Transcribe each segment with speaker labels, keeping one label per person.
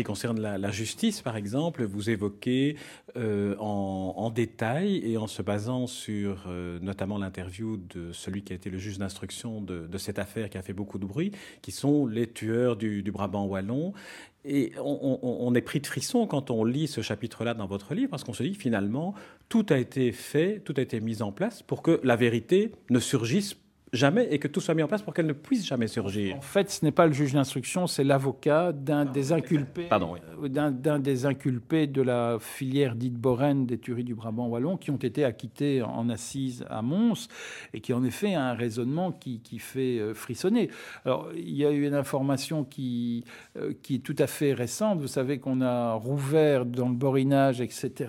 Speaker 1: Qui concerne la, justice, par exemple, vous évoquez euh, en, détail et en se basant sur euh, notamment l'interview de celui qui a été le juge d'instruction de, cette affaire qui a fait beaucoup de bruit, qui sont les tueurs du, Brabant wallon. Et on, est pris de frisson quand on lit ce chapitre-là dans votre livre, parce qu'on se dit finalement, tout a été fait, tout a été mis en place pour que la vérité ne surgisse jamais et que tout soit mis en place pour qu'elle ne puisse jamais surgir.
Speaker 2: En fait, ce n'est pas le juge d'instruction, c'est l'avocat d'un des inculpés, euh, d'un des inculpés de la filière dite Boren des tueries du Brabant wallon, qui ont été acquittés en assises à Mons et qui en effet a un raisonnement qui, qui, fait euh, frissonner. Alors, il y a eu une information qui, euh, qui est tout à fait récente. Vous savez qu'on a rouvert dans le borinage, etc.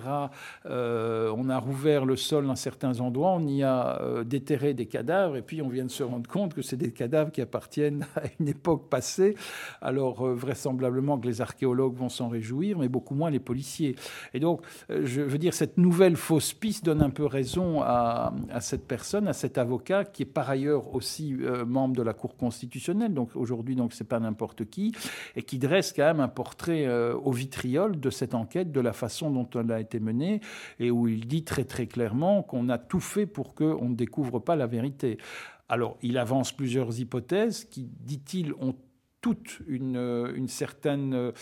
Speaker 2: on a rouvert le sol dans certains endroits, on y a déterré des cadavres et puis on vient de se rendre compte que c'est des cadavres qui appartiennent à une époque passée. Alors euh, vraisemblablement que les archéologues vont s'en réjouir, mais beaucoup moins les policiers. Et donc, euh, je veux dire, cette nouvelle fausse piste donne un peu raison à, cette personne, à cet avocat, qui est par ailleurs aussi euh, membre de la Cour constitutionnelle. Donc aujourd'hui, donc c'est pas n'importe qui, et qui dresse quand même un portrait au vitriol de cette enquête, de la façon dont elle a été menée, et où il dit très très clairement qu'on a tout fait pour qu'on ne découvre pas la vérité. Alors, il avance plusieurs hypothèses qui, dit-il, ont toute une, une certaine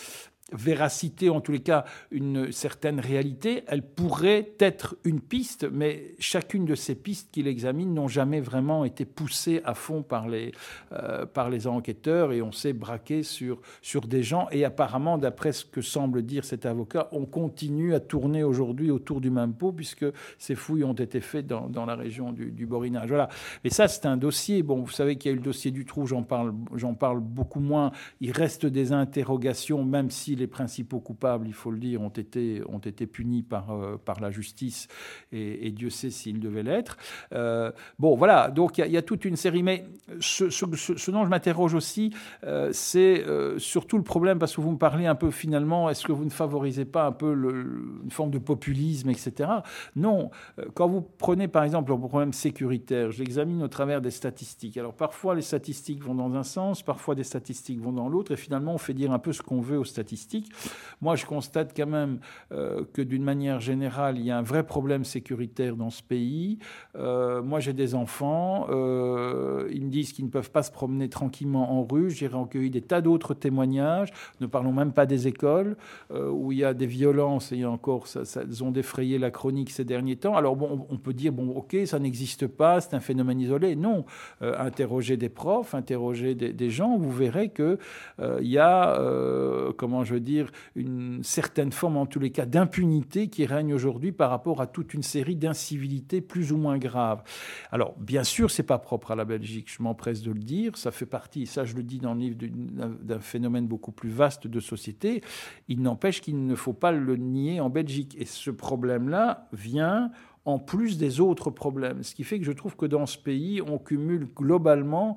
Speaker 2: véracité, en tous les cas une certaine réalité, elle pourrait être une piste, mais chacune de ces pistes qu'il examine n'ont jamais vraiment été poussées à fond par les, euh, par les enquêteurs et on s'est braqué sur, sur des gens. Et apparemment, d'après ce que semble dire cet avocat, on continue à tourner aujourd'hui autour du même pot puisque ces fouilles ont été faites dans, dans la région du, du, Borinage. Voilà. Mais ça, c'est un dossier. Bon, vous savez qu'il y a eu le dossier du trou, j'en parle, j'en parle beaucoup moins. Il reste des interrogations, même si les principaux coupables, il faut le dire, ont été, ont été punis par, euh, par la justice, et, Dieu sait s'ils devaient l'être. Euh, bon, voilà, donc il y, a toute une série. Mais ce, ce, dont je m'interroge aussi, euh, c'est surtout le problème, parce que vous me parlez un peu finalement, est-ce que vous ne favorisez pas un peu une forme de populisme, etc. Non, quand vous prenez par exemple le problème sécuritaire, je l'examine au travers des statistiques. Alors parfois les statistiques vont dans un sens, parfois des statistiques vont dans l'autre, et finalement on fait dire un peu ce qu'on veut aux statistiques. Moi, je constate quand même euh, que d'une manière générale, il y a un vrai problème sécuritaire dans ce pays. Euh, moi, j'ai des enfants. Euh, ils me disent qu'ils ne peuvent pas se promener tranquillement en rue. J'ai recueilli des tas d'autres témoignages. Ne parlons même pas des écoles où il y a des violences et encore, ça, ça, elles ont défrayé la chronique ces derniers temps. Alors, bon, on peut dire, bon, ok, ça n'existe pas, c'est un phénomène isolé. Non. interrogez des profs, interrogez des, gens, vous verrez qu'il il y a, comment je veux dire, une certaine forme, en tous les cas, d'impunité qui règne aujourd'hui par rapport à toute une série d'incivilités plus ou moins graves. Alors, bien sûr, c'est pas propre à la Belgique, je m'empresse de le dire, ça fait partie, ça je le dis dans le livre, d'un phénomène beaucoup plus vaste de société. Il n'empêche qu'il ne faut pas le nier en Belgique. Et ce problème-là vient en plus des autres problèmes. Ce qui fait que je trouve que dans ce pays, on cumule globalement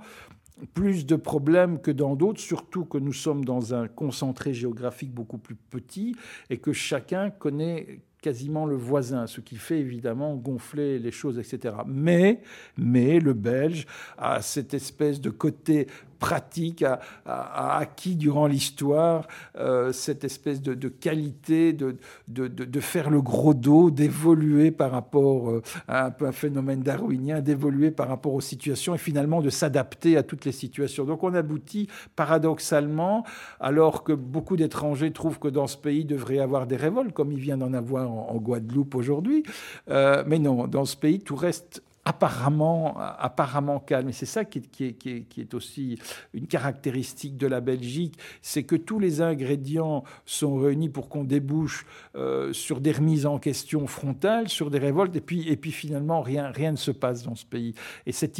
Speaker 2: plus de problèmes que dans d'autres, surtout que nous sommes dans un concentré géographique beaucoup plus petit et que chacun connaît quasiment le voisin, ce qui fait évidemment gonfler les choses, etc. Mais, mais le Belge a cette espèce de côté pratique, a, acquis durant l'histoire euh, cette espèce de, qualité de, de, faire le gros dos, d'évoluer par rapport euh, à un phénomène darwinien, d'évoluer par rapport aux situations et finalement de s'adapter à toutes les situations. Donc on aboutit paradoxalement, alors que beaucoup d'étrangers trouvent que dans ce pays devrait y avoir des révoltes, comme il vient d'en avoir en, Guadeloupe aujourd'hui, euh, mais non, dans ce pays tout reste apparemment, calme. Et c'est ça qui est, aussi une caractéristique de la Belgique, c'est que tous les ingrédients sont réunis pour qu'on débouche euh, sur des remises en question frontales, sur des révoltes, et puis, finalement, rien, rien ne se passe dans ce pays. Et cet,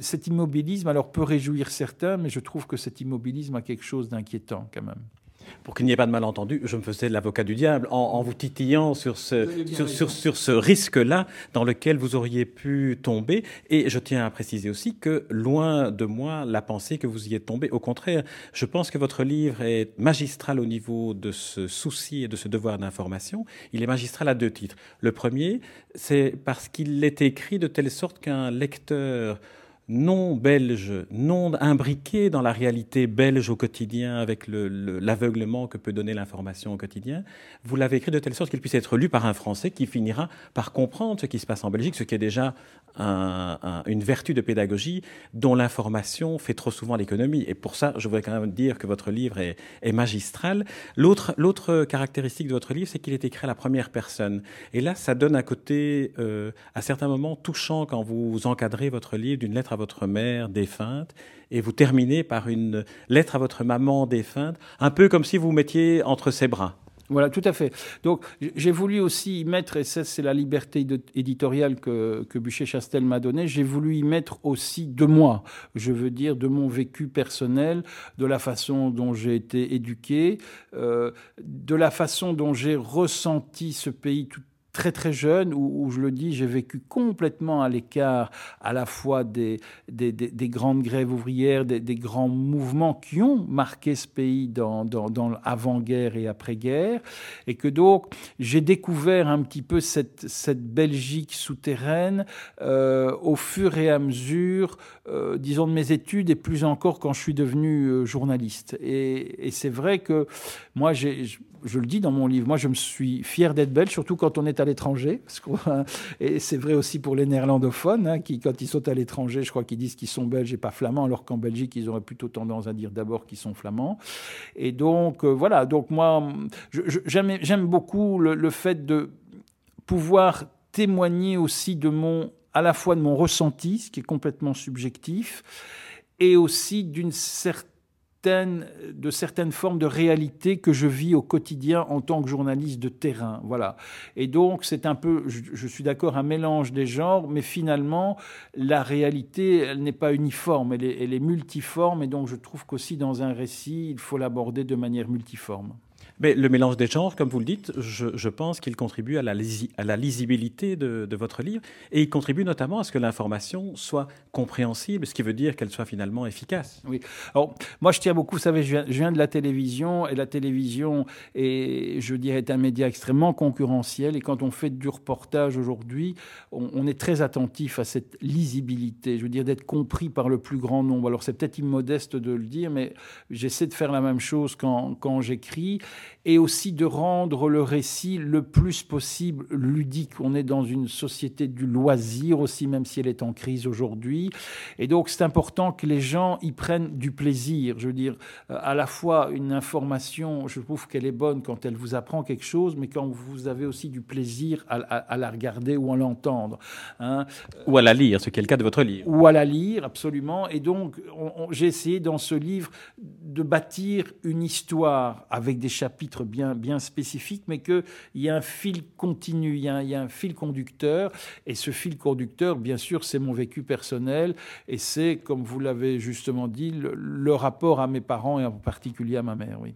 Speaker 2: cet immobilisme, alors, peut réjouir certains, mais je trouve que cet immobilisme a quelque chose d'inquiétant quand même.
Speaker 1: Pour qu'il n'y ait pas de malentendu, je me faisais l'avocat du diable en, vous titillant sur ce, sur, sur, ce risque-là dans lequel vous auriez pu tomber. Et je tiens à préciser aussi que loin de moi la pensée que vous y êtes tombé. Au contraire, je pense que votre livre est magistral au niveau de ce souci et de ce devoir d'information. Il est magistral à deux titres. Le premier, c'est parce qu'il est écrit de telle sorte qu'un lecteur non belge, non imbriqué dans la réalité belge au quotidien avec l'aveuglement que peut donner l'information au quotidien, vous l'avez écrit de telle sorte qu'il puisse être lu par un Français qui finira par comprendre ce qui se passe en Belgique, ce qui est déjà une vertu de pédagogie dont l'information fait trop souvent l'économie. Et pour ça, je voudrais quand même dire que votre livre est, magistral. L'autre caractéristique de votre livre, c'est qu'il est écrit à la première personne. Et là, ça donne un côté, euh, à certains moments, touchant quand vous encadrez votre livre d'une lettre à votre mère défunte et vous terminez par une lettre à votre maman défunte, un peu comme si vous mettiez entre ses bras.
Speaker 2: Voilà, tout à fait. Donc, j'ai voulu aussi y mettre, et c'est la liberté éditoriale que, que Bûcher-Chastel m'a donnée, j'ai voulu y mettre aussi de moi. Je veux dire, de mon vécu personnel, de la façon dont j'ai été éduqué, euh, de la façon dont j'ai ressenti ce pays tout très très jeune, où, je le dis, j'ai vécu complètement à l'écart à la fois des, des, des, grandes grèves ouvrières, des, grands mouvements qui ont marqué ce pays dans, dans, dans l'avant-guerre et après-guerre, et que donc j'ai découvert un petit peu cette, cette Belgique souterraine euh, au fur et à mesure, euh, disons, de mes études, et plus encore quand je suis devenu euh, journaliste. Et, c'est vrai que moi, j'ai je le dis dans mon livre, moi je me suis fier d'être belge, surtout quand on est à l'étranger. Et c'est vrai aussi pour les néerlandophones, hein, qui quand ils sont à l'étranger, je crois qu'ils disent qu'ils sont belges et pas flamands, alors qu'en Belgique, ils auraient plutôt tendance à dire d'abord qu'ils sont flamands. Et donc euh, voilà, donc moi j'aime beaucoup le, le fait de pouvoir témoigner aussi de mon, à la fois de mon ressenti, ce qui est complètement subjectif, et aussi d'une certaine de certaines formes de réalité que je vis au quotidien en tant que journaliste de terrain. Voilà. Et donc, c'est un peu, je, suis d'accord, un mélange des genres, mais finalement, la réalité, elle n'est pas uniforme, elle est, elle est multiforme, et donc je trouve qu'aussi dans un récit, il faut l'aborder de manière multiforme.
Speaker 1: Mais le mélange des genres, comme vous le dites, je, pense qu'il contribue à la, lisibilité de, votre livre et il contribue notamment à ce que l'information soit compréhensible, ce qui veut dire qu'elle soit finalement efficace.
Speaker 2: Oui. Alors, moi, je tiens beaucoup, vous savez, je viens, de la télévision et la télévision, est, je dirais, est un média extrêmement concurrentiel et quand on fait du reportage aujourd'hui, on, est très attentif à cette lisibilité, je veux dire, d'être compris par le plus grand nombre. Alors, c'est peut-être immodeste de le dire, mais j'essaie de faire la même chose quand j'écris et aussi de rendre le récit le plus possible ludique. On est dans une société du loisir aussi, même si elle est en crise aujourd'hui. Et donc c'est important que les gens y prennent du plaisir. Je veux dire, à la fois une information, je trouve qu'elle est bonne quand elle vous apprend quelque chose, mais quand vous avez aussi du plaisir à, la regarder ou à l'entendre.
Speaker 1: Hein. Ou à la lire, ce qui est le cas de votre livre.
Speaker 2: Ou à la lire, absolument. Et donc j'ai essayé dans ce livre de bâtir une histoire avec des chapitres chapitre bien, spécifique, mais qu'il y a un fil continu, il y a, il y a un fil conducteur. Et ce fil conducteur, bien sûr, c'est mon vécu personnel. Et c'est, comme vous l'avez justement dit, le, le rapport à mes parents et en particulier à ma mère, oui.